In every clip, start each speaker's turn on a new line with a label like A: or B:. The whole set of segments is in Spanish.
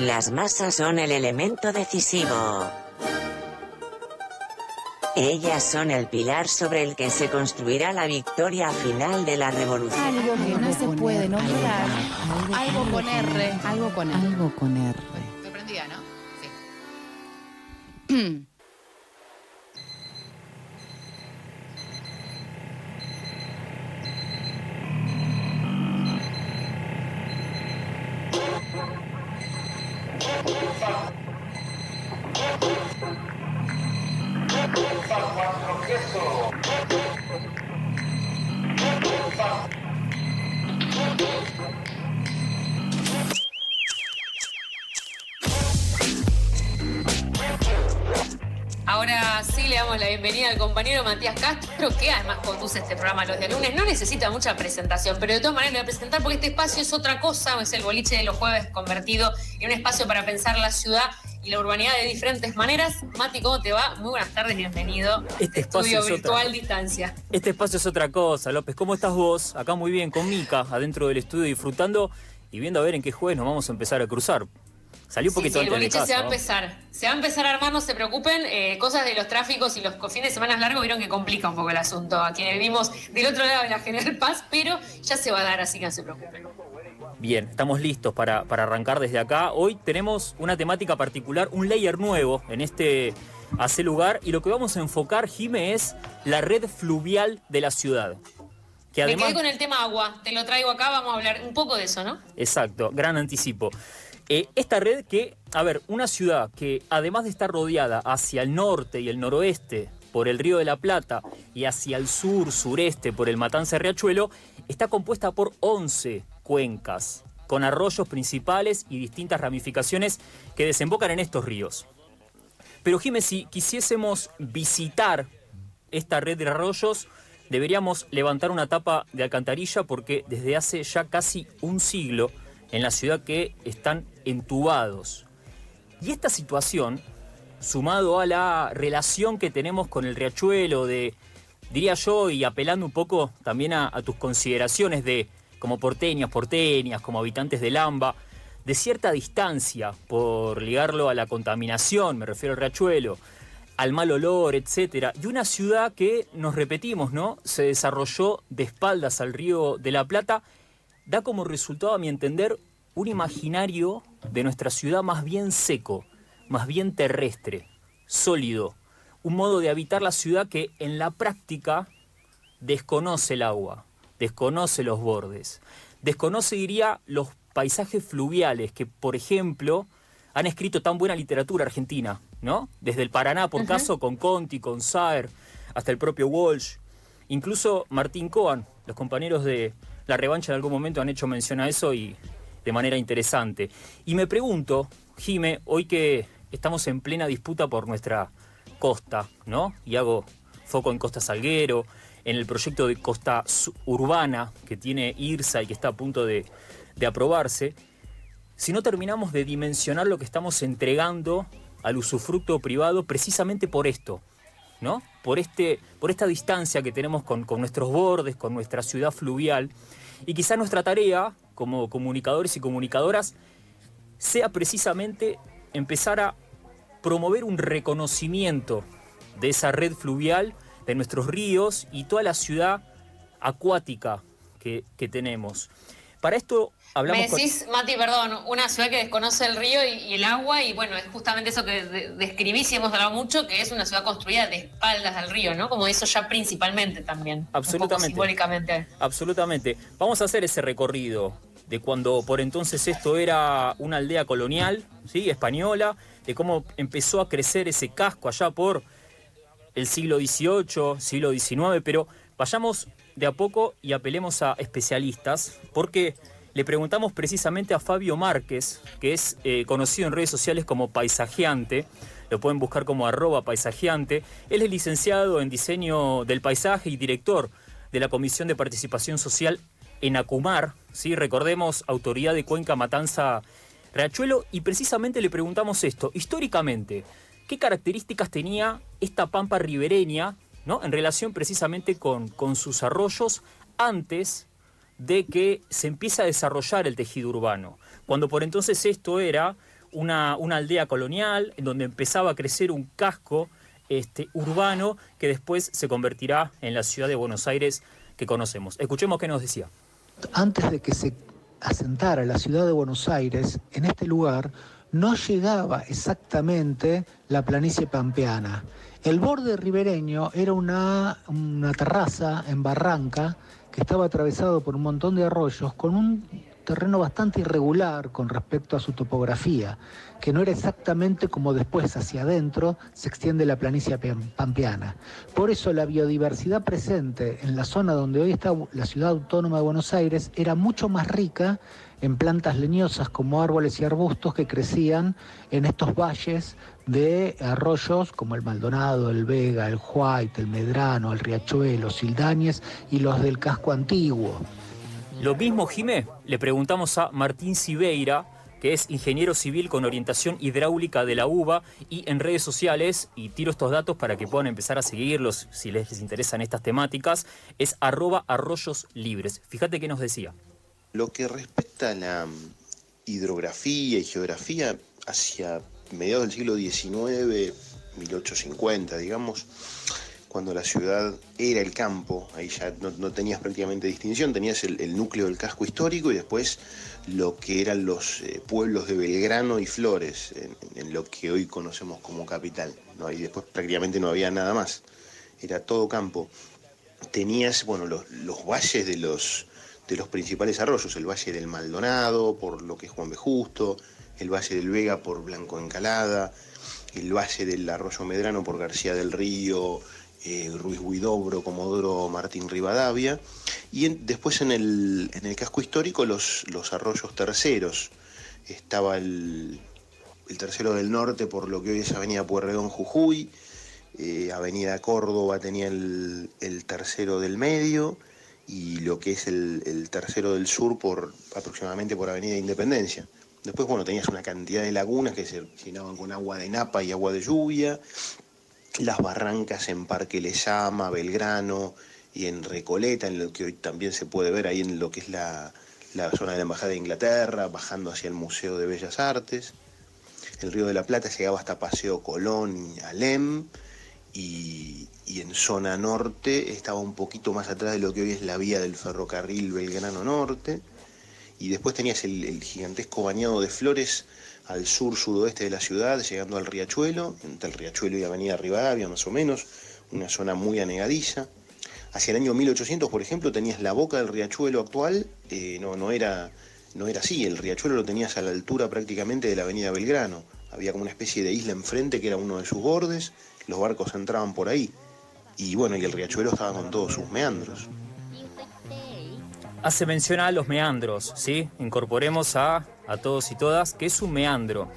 A: Las masas son el elemento decisivo. Ellas son el pilar sobre el que se construirá la victoria final de la revolución.
B: Algo que no se puede nombrar.
C: Algo con R.
B: Algo con R. Algo con R.
C: ¿no? Sí. Ahora sí le damos la bienvenida al compañero Matías Castro, que además conduce este programa los de lunes. No necesita mucha presentación, pero de todas maneras le voy a presentar porque este espacio es otra cosa, es el boliche de los jueves convertido en un espacio para pensar la ciudad y la urbanidad de diferentes maneras. Mati, ¿cómo te va? Muy buenas tardes, bienvenido.
D: Este espacio
C: Estudio
D: es
C: virtual
D: otra-
C: distancia.
D: Este espacio es otra cosa, López. ¿Cómo estás vos? Acá muy bien, con Mica, adentro del estudio, disfrutando y viendo a ver en qué jueves nos vamos a empezar a cruzar. Salió un
C: Sí,
D: poquito
C: sí, el
D: antes de
C: boliche
D: casa,
C: se va a
D: ¿no?
C: empezar. Se va a empezar a armar, no se preocupen. eh, cosas de los tráficos y los fines de semana largos vieron que complica un poco el asunto a quienes vivimos del otro lado de la General Paz, pero ya se va a dar, así que no se preocupen.
D: Bien, estamos listos para, para arrancar desde acá. Hoy tenemos una temática particular, un layer nuevo en este hace lugar y lo que vamos a enfocar, Jime, es la red fluvial de la ciudad. Que
C: Me
D: además,
C: quedé con el tema agua, te lo traigo acá, vamos a hablar un poco de eso, ¿no?
D: Exacto, gran anticipo. Eh, esta red que, a ver, una ciudad que además de estar rodeada hacia el norte y el noroeste por el Río de la Plata y hacia el sur, sureste por el Matanza Riachuelo, está compuesta por 11 cuencas, con arroyos principales y distintas ramificaciones que desembocan en estos ríos. Pero Jiménez, si quisiésemos visitar esta red de arroyos, deberíamos levantar una tapa de alcantarilla porque desde hace ya casi un siglo en la ciudad que están entubados. Y esta situación, sumado a la relación que tenemos con el riachuelo, de, diría yo, y apelando un poco también a, tus consideraciones de como porteñas, porteñas, como habitantes del AMBA, de cierta distancia por ligarlo a la contaminación, me refiero al riachuelo, al mal olor, etcétera, de una ciudad que, nos repetimos, ¿no? Se desarrolló de espaldas al río de la Plata, da como resultado, a mi entender, un imaginario de nuestra ciudad más bien seco, más bien terrestre, sólido, un modo de habitar la ciudad que en la práctica desconoce el agua, desconoce los bordes, desconoce, diría, los paisajes fluviales que, por ejemplo, han escrito tan buena literatura argentina, ¿no? Desde el Paraná, por caso, con Conti, con Saer, hasta el propio Walsh, incluso Martín Coan, los compañeros de La Revancha en algún momento han hecho mención a eso y de manera interesante. Y me pregunto, Jime, hoy que estamos en plena disputa por nuestra costa, ¿no? Y hago foco en Costa Salguero, en el proyecto de costa urbana que tiene IRSA y que está a punto de, de aprobarse, si no terminamos de dimensionar lo que estamos entregando al usufructo privado precisamente por esto, ¿no? Por, este, por esta distancia que tenemos con, con nuestros bordes, con nuestra ciudad fluvial. Y quizá nuestra tarea como comunicadores y comunicadoras sea precisamente empezar a promover un reconocimiento de esa red fluvial, de nuestros ríos y toda la ciudad acuática que, que tenemos. Para esto hablamos
C: Me
D: con-
C: decís, Mati, perdón, una ciudad que desconoce el río y, y el agua, y bueno, es justamente eso que de- describís y hemos hablado mucho, que es una ciudad construida de espaldas al río, ¿no? Como eso ya principalmente también.
D: Absolutamente.
C: simbólicamente.
D: Absolutamente. Vamos a hacer ese recorrido de cuando por entonces esto era una aldea colonial, ¿sí? española, de cómo empezó a crecer ese casco allá por el siglo XVIII, siglo XIX, pero vayamos de a poco y apelemos a especialistas, porque le preguntamos precisamente a Fabio Márquez, que es eh, conocido en redes sociales como paisajeante, lo pueden buscar como arroba paisajeante, él es licenciado en diseño del paisaje y director de la Comisión de Participación Social en Acumar, ¿sí? recordemos, Autoridad de Cuenca Matanza Riachuelo, y precisamente le preguntamos esto, históricamente, ¿qué características tenía esta pampa ribereña ¿no? en relación precisamente con, con sus arroyos antes de que se empiece a desarrollar el tejido urbano? Cuando por entonces esto era una, una aldea colonial en donde empezaba a crecer un casco este, urbano que después se convertirá en la ciudad de Buenos Aires que conocemos. Escuchemos qué nos decía.
E: Antes de que se asentara la ciudad de Buenos Aires, en este lugar no llegaba exactamente la planicie pampeana. El borde ribereño era una, una terraza en barranca que estaba atravesado por un montón de arroyos con un terreno bastante irregular con respecto a su topografía, que no era exactamente como después hacia adentro se extiende la planicie pampeana. Por eso la biodiversidad presente en la zona donde hoy está la ciudad autónoma de Buenos Aires era mucho más rica en plantas leñosas como árboles y arbustos que crecían en estos valles de arroyos como el Maldonado, el Vega, el White, el Medrano, el Riachuelo, Sildañez y los del casco antiguo.
D: Lo mismo, Jimé, le preguntamos a Martín Siveira, que es ingeniero civil con orientación hidráulica de la UBA y en redes sociales, y tiro estos datos para que puedan empezar a seguirlos si les, interesan estas temáticas, es arroba arroyos libres. Fíjate qué nos decía.
F: Lo que respecta a la hidrografía y geografía, hacia mediados del siglo XIX, 1850, digamos, cuando la ciudad era el campo, ahí ya no, tenías prácticamente distinción, tenías el, núcleo del casco histórico y después lo que eran los eh, pueblos de Belgrano y Flores, en, lo que hoy conocemos como capital. ¿no? Y después prácticamente no había nada más, era todo campo. Tenías bueno, los, valles de los, de los principales arroyos, el valle del Maldonado, por lo que es Juan B. Justo, el valle del Vega por Blanco Encalada, el valle del arroyo Medrano por García del Río, eh, Ruiz Huidobro, Comodoro Martín Rivadavia, y después en el, casco histórico los, los arroyos terceros. Estaba el, tercero del norte por lo que hoy es Avenida Puerredón Jujuy, eh, Avenida Córdoba tenía el, tercero del medio y lo que es el, el, tercero del sur por aproximadamente por Avenida Independencia. Después, bueno, tenías una cantidad de lagunas que se llenaban con agua de napa y agua de lluvia, las barrancas en Parque Lezama, Belgrano y en Recoleta, en lo que hoy también se puede ver ahí en lo que es la, zona de la Embajada de Inglaterra, bajando hacia el Museo de Bellas Artes. El Río de la Plata llegaba hasta Paseo Colón y Alem, y, en zona norte estaba un poquito más atrás de lo que hoy es la vía del ferrocarril Belgrano Norte. Y después tenías el, gigantesco bañado de flores al sur-sudoeste de la ciudad, llegando al riachuelo, entre el riachuelo y Avenida Rivadavia más o menos, una zona muy anegadiza. Hacia el año 1800, por ejemplo, tenías la boca del riachuelo actual, eh, no, no, era, no era así, el riachuelo lo tenías a la altura prácticamente de la Avenida Belgrano, había como una especie de isla enfrente que era uno de sus bordes, los barcos entraban por ahí, y bueno, y el riachuelo estaba con todos sus meandros
D: hace mención a los meandros, ¿sí? Incorporemos a, a todos y todas, que es un meandro.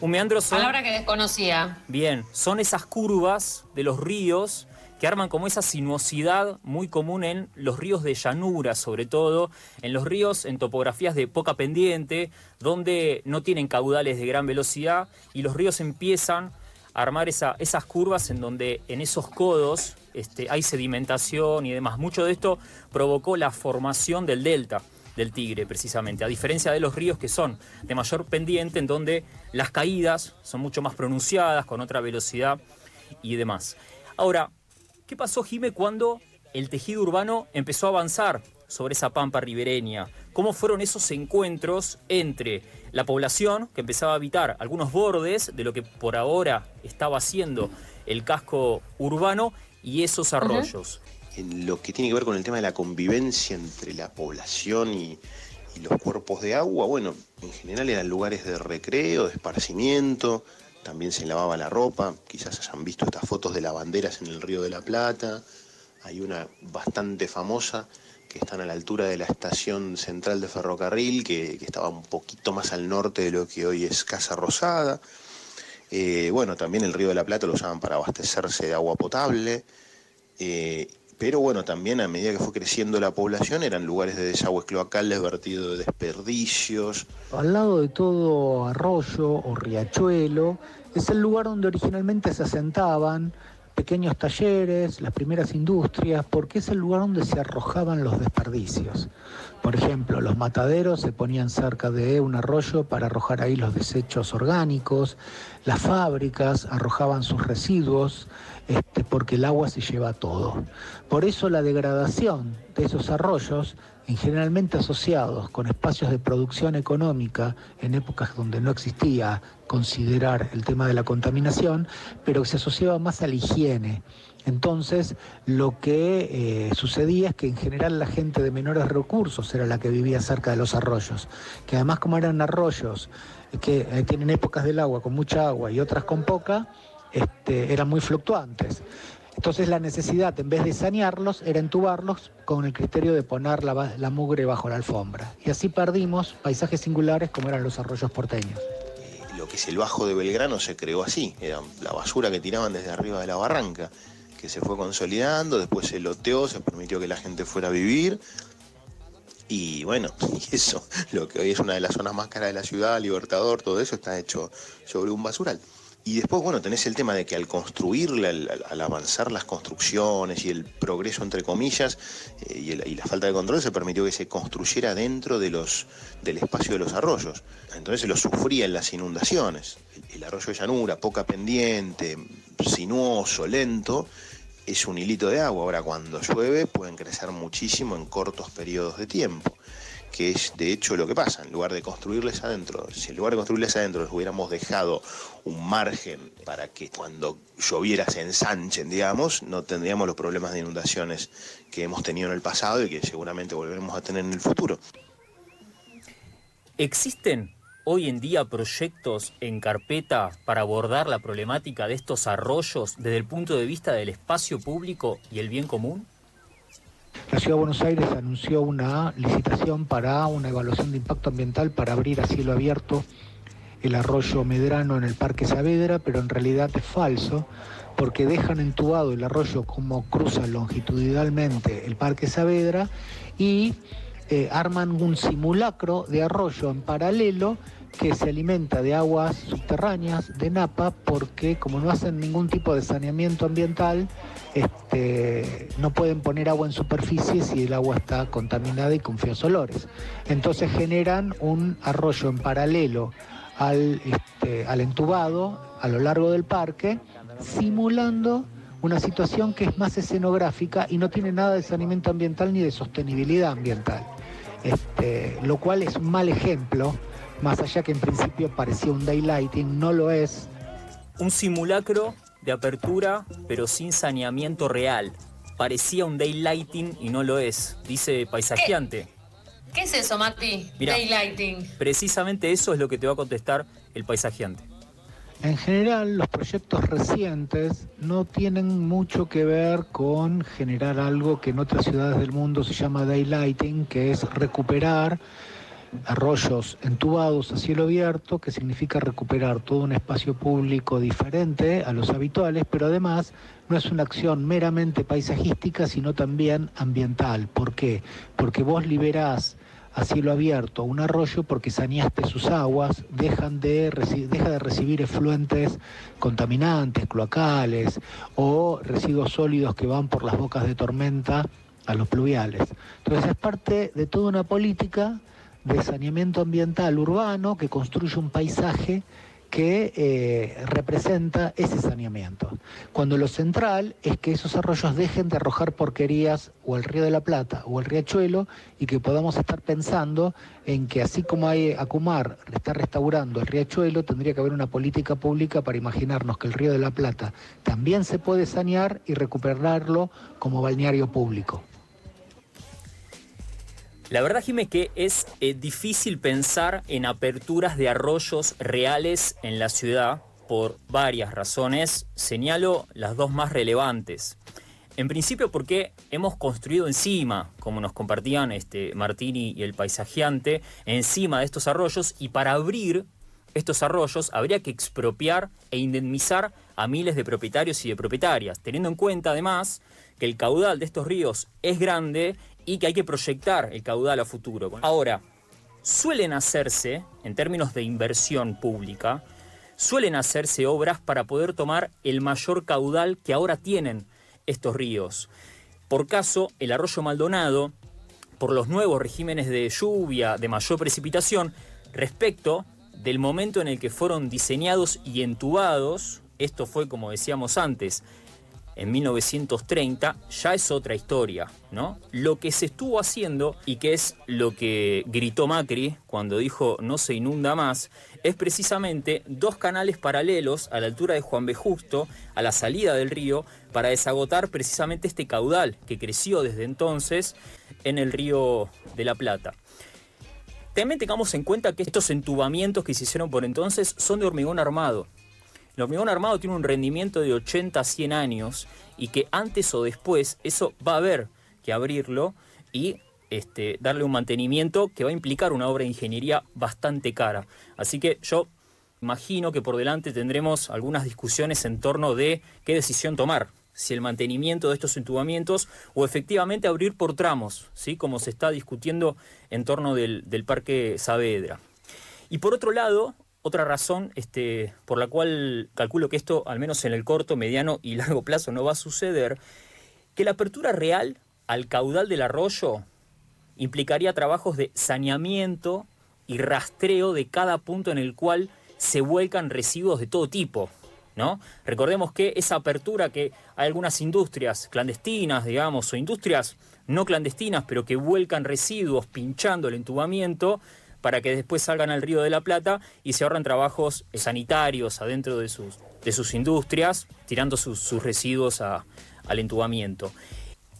D: Un meandro son...
C: Palabra que desconocía.
D: Bien, son esas curvas de los ríos que arman como esa sinuosidad muy común en los ríos de llanura, sobre todo, en los ríos en topografías de poca pendiente, donde no tienen caudales de gran velocidad y los ríos empiezan a armar esa, esas curvas en donde en esos codos este, hay sedimentación y demás. Mucho de esto provocó la formación del delta del Tigre, precisamente, a diferencia de los ríos que son de mayor pendiente, en donde las caídas son mucho más pronunciadas, con otra velocidad y demás. Ahora, ¿qué pasó, Jime, cuando el tejido urbano empezó a avanzar sobre esa pampa ribereña? ¿Cómo fueron esos encuentros entre la población que empezaba a habitar algunos bordes de lo que por ahora estaba haciendo el casco urbano y esos arroyos.
F: En lo que tiene que ver con el tema de la convivencia entre la población y, los cuerpos de agua, bueno, en general eran lugares de recreo, de esparcimiento, también se lavaba la ropa, quizás hayan visto estas fotos de lavanderas en el Río de la Plata, hay una bastante famosa que están a la altura de la estación central de ferrocarril, que, estaba un poquito más al norte de lo que hoy es Casa Rosada. Eh, bueno, también el Río de la Plata lo usaban para abastecerse de agua potable. Eh, pero bueno, también a medida que fue creciendo la población eran lugares de desagües cloacales, vertido de desperdicios.
E: Al lado de todo arroyo o riachuelo es el lugar donde originalmente se asentaban pequeños talleres, las primeras industrias, porque es el lugar donde se arrojaban los desperdicios. Por ejemplo, los mataderos se ponían cerca de un arroyo para arrojar ahí los desechos orgánicos, las fábricas arrojaban sus residuos, este, porque el agua se lleva todo. Por eso la degradación de esos arroyos, generalmente asociados con espacios de producción económica en épocas donde no existía considerar el tema de la contaminación, pero que se asociaba más a la higiene. Entonces, lo que eh, sucedía es que en general la gente de menores recursos era la que vivía cerca de los arroyos, que además como eran arroyos que eh, tienen épocas del agua con mucha agua y otras con poca, este, eran muy fluctuantes. Entonces la necesidad, en vez de sanearlos, era entubarlos con el criterio de poner la, mugre bajo la alfombra. Y así perdimos paisajes singulares como eran los arroyos porteños.
F: Lo que es el Bajo de Belgrano se creó así, era la basura que tiraban desde arriba de la barranca, que se fue consolidando, después se loteó, se permitió que la gente fuera a vivir. Y bueno, y eso, lo que hoy es una de las zonas más caras de la ciudad, Libertador, todo eso está hecho sobre un basural. Y después, bueno, tenés el tema de que al construirla, al, avanzar las construcciones y el progreso, entre comillas, eh, y, la falta de control, se permitió que se construyera dentro de los, del espacio de los arroyos. Entonces se lo sufría en las inundaciones. El, el arroyo de llanura, poca pendiente, sinuoso, lento, es un hilito de agua. Ahora, cuando llueve, pueden crecer muchísimo en cortos periodos de tiempo que es de hecho lo que pasa, en lugar de construirles adentro, si en lugar de construirles adentro les hubiéramos dejado un margen para que cuando lloviera se ensanchen, digamos, no tendríamos los problemas de inundaciones que hemos tenido en el pasado y que seguramente volveremos a tener en el futuro.
D: ¿Existen hoy en día proyectos en carpeta para abordar la problemática de estos arroyos desde el punto de vista del espacio público y el bien común?
E: La Ciudad de Buenos Aires anunció una licitación para una evaluación de impacto ambiental para abrir a cielo abierto el arroyo Medrano en el Parque Saavedra, pero en realidad es falso porque dejan entubado el arroyo como cruza longitudinalmente el Parque Saavedra y eh, arman un simulacro de arroyo en paralelo que se alimenta de aguas subterráneas, de napa, porque como no hacen ningún tipo de saneamiento ambiental, este, no pueden poner agua en superficie si el agua está contaminada y con feos olores. Entonces generan un arroyo en paralelo al, este, al entubado a lo largo del parque, simulando una situación que es más escenográfica y no tiene nada de saneamiento ambiental ni de sostenibilidad ambiental. Este, lo cual es un mal ejemplo más allá que en principio parecía un daylighting, no lo es.
D: Un simulacro de apertura, pero sin saneamiento real. Parecía un daylighting y no lo es, dice paisajeante.
C: ¿Qué, es eso, Mati? daylighting.
D: Precisamente eso es lo que te va a contestar el paisajeante.
E: En general, los proyectos recientes no tienen mucho que ver con generar algo que en otras ciudades del mundo se llama daylighting, que es recuperar arroyos entubados a cielo abierto, que significa recuperar todo un espacio público diferente a los habituales, pero además no es una acción meramente paisajística, sino también ambiental. ¿Por qué? Porque vos liberás a cielo abierto un arroyo porque saneaste sus aguas, dejan de deja de recibir efluentes contaminantes, cloacales o residuos sólidos que van por las bocas de tormenta a los pluviales. Entonces es parte de toda una política de saneamiento ambiental urbano que construye un paisaje que eh, representa ese saneamiento. Cuando lo central es que esos arroyos dejen de arrojar porquerías o el río de la Plata o el riachuelo y que podamos estar pensando en que así como hay Acumar está restaurando el riachuelo, tendría que haber una política pública para imaginarnos que el río de la Plata también se puede sanear y recuperarlo como balneario público.
D: La verdad, Jimé, que es eh, difícil pensar en aperturas de arroyos reales en la ciudad por varias razones. Señalo las dos más relevantes. En principio porque hemos construido encima, como nos compartían este Martini y el paisajeante, encima de estos arroyos y para abrir estos arroyos habría que expropiar e indemnizar a miles de propietarios y de propietarias, teniendo en cuenta además que el caudal de estos ríos es grande y que hay que proyectar el caudal a futuro. Ahora, suelen hacerse, en términos de inversión pública, suelen hacerse obras para poder tomar el mayor caudal que ahora tienen estos ríos. Por caso, el arroyo Maldonado, por los nuevos regímenes de lluvia, de mayor precipitación, respecto del momento en el que fueron diseñados y entubados, esto fue como decíamos antes, en 1930, ya es otra historia, ¿no? Lo que se estuvo haciendo y que es lo que gritó Macri cuando dijo no se inunda más, es precisamente dos canales paralelos a la altura de Juan B. Justo, a la salida del río, para desagotar precisamente este caudal que creció desde entonces en el río de la Plata. También tengamos en cuenta que estos entubamientos que se hicieron por entonces son de hormigón armado. El hormigón armado tiene un rendimiento de 80 a 100 años y que antes o después eso va a haber que abrirlo y este, darle un mantenimiento que va a implicar una obra de ingeniería bastante cara. Así que yo imagino que por delante tendremos algunas discusiones en torno de qué decisión tomar, si el mantenimiento de estos entubamientos o efectivamente abrir por tramos, ¿sí? como se está discutiendo en torno del, del Parque Saavedra. Y por otro lado, otra razón este, por la cual calculo que esto, al menos en el corto, mediano y largo plazo, no va a suceder, que la apertura real al caudal del arroyo implicaría trabajos de saneamiento y rastreo de cada punto en el cual se vuelcan residuos de todo tipo. ¿no? Recordemos que esa apertura que hay algunas industrias clandestinas, digamos, o industrias no clandestinas, pero que vuelcan residuos pinchando el entubamiento, para que después salgan al Río de la Plata y se ahorran trabajos sanitarios adentro de sus, de sus industrias, tirando sus, residuos al entubamiento.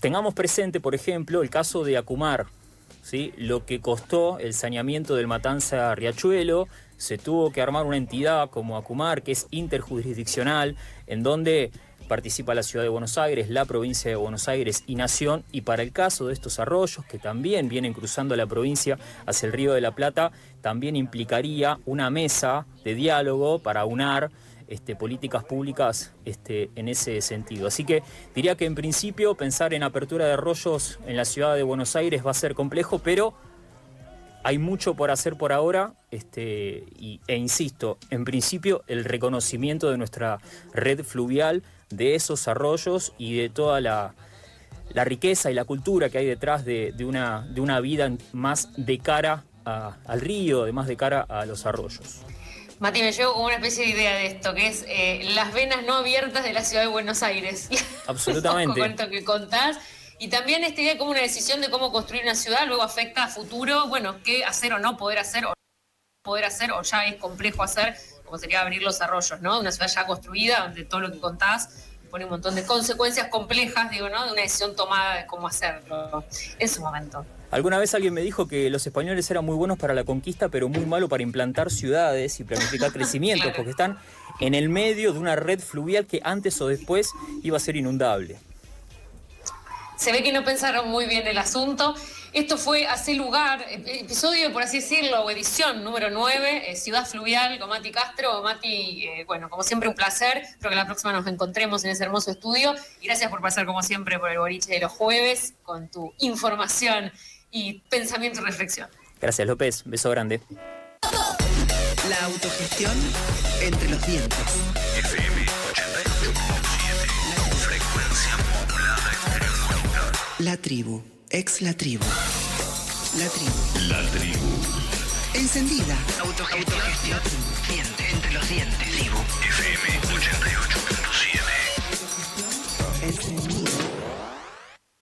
D: Tengamos presente, por ejemplo, el caso de Acumar, ¿sí? lo que costó el saneamiento del Matanza Riachuelo, se tuvo que armar una entidad como Acumar, que es interjurisdiccional, en donde participa la ciudad de Buenos Aires, la provincia de Buenos Aires y Nación, y para el caso de estos arroyos que también vienen cruzando la provincia hacia el Río de la Plata, también implicaría una mesa de diálogo para unar este, políticas públicas este, en ese sentido. Así que diría que en principio pensar en apertura de arroyos en la ciudad de Buenos Aires va a ser complejo, pero hay mucho por hacer por ahora este, e insisto, en principio el reconocimiento de nuestra red fluvial de esos arroyos y de toda la, riqueza y la cultura que hay detrás de, una, de una vida más de cara al río, de más de cara a los arroyos.
C: Mati, me llevo como una especie de idea de esto, que es eh, las venas no abiertas de la ciudad de Buenos Aires.
D: Absolutamente.
C: con esto que contás. Y también esta idea como una decisión de cómo construir una ciudad luego afecta a futuro, bueno, qué hacer o no poder hacer, o poder hacer, o ya es complejo hacer como sería abrir los arroyos, ¿no? Una ciudad ya construida, donde todo lo que contás pone un montón de consecuencias complejas, digo, ¿no? De una decisión tomada de cómo hacerlo en su momento.
D: Alguna vez alguien me dijo que los españoles eran muy buenos para la conquista, pero muy malos para implantar ciudades y planificar crecimiento, porque están en el medio de una red fluvial que antes o después iba a ser inundable.
C: Se ve que no pensaron muy bien el asunto esto fue Hace Lugar, episodio, por así decirlo, o edición número 9, eh, Ciudad Fluvial con Mati Castro. Mati, eh, bueno, como siempre, un placer. Espero que la próxima nos encontremos en ese hermoso estudio. Y gracias por pasar, como siempre, por el boliche de los jueves con tu información y pensamiento y reflexión.
D: Gracias, López. Beso grande.
G: La autogestión entre los dientes. La tribu. Ex la tribu. La tribu.
H: La tribu.
G: Encendida.
H: Autogestión. Entre los dientes. Tribu. FM 88.7.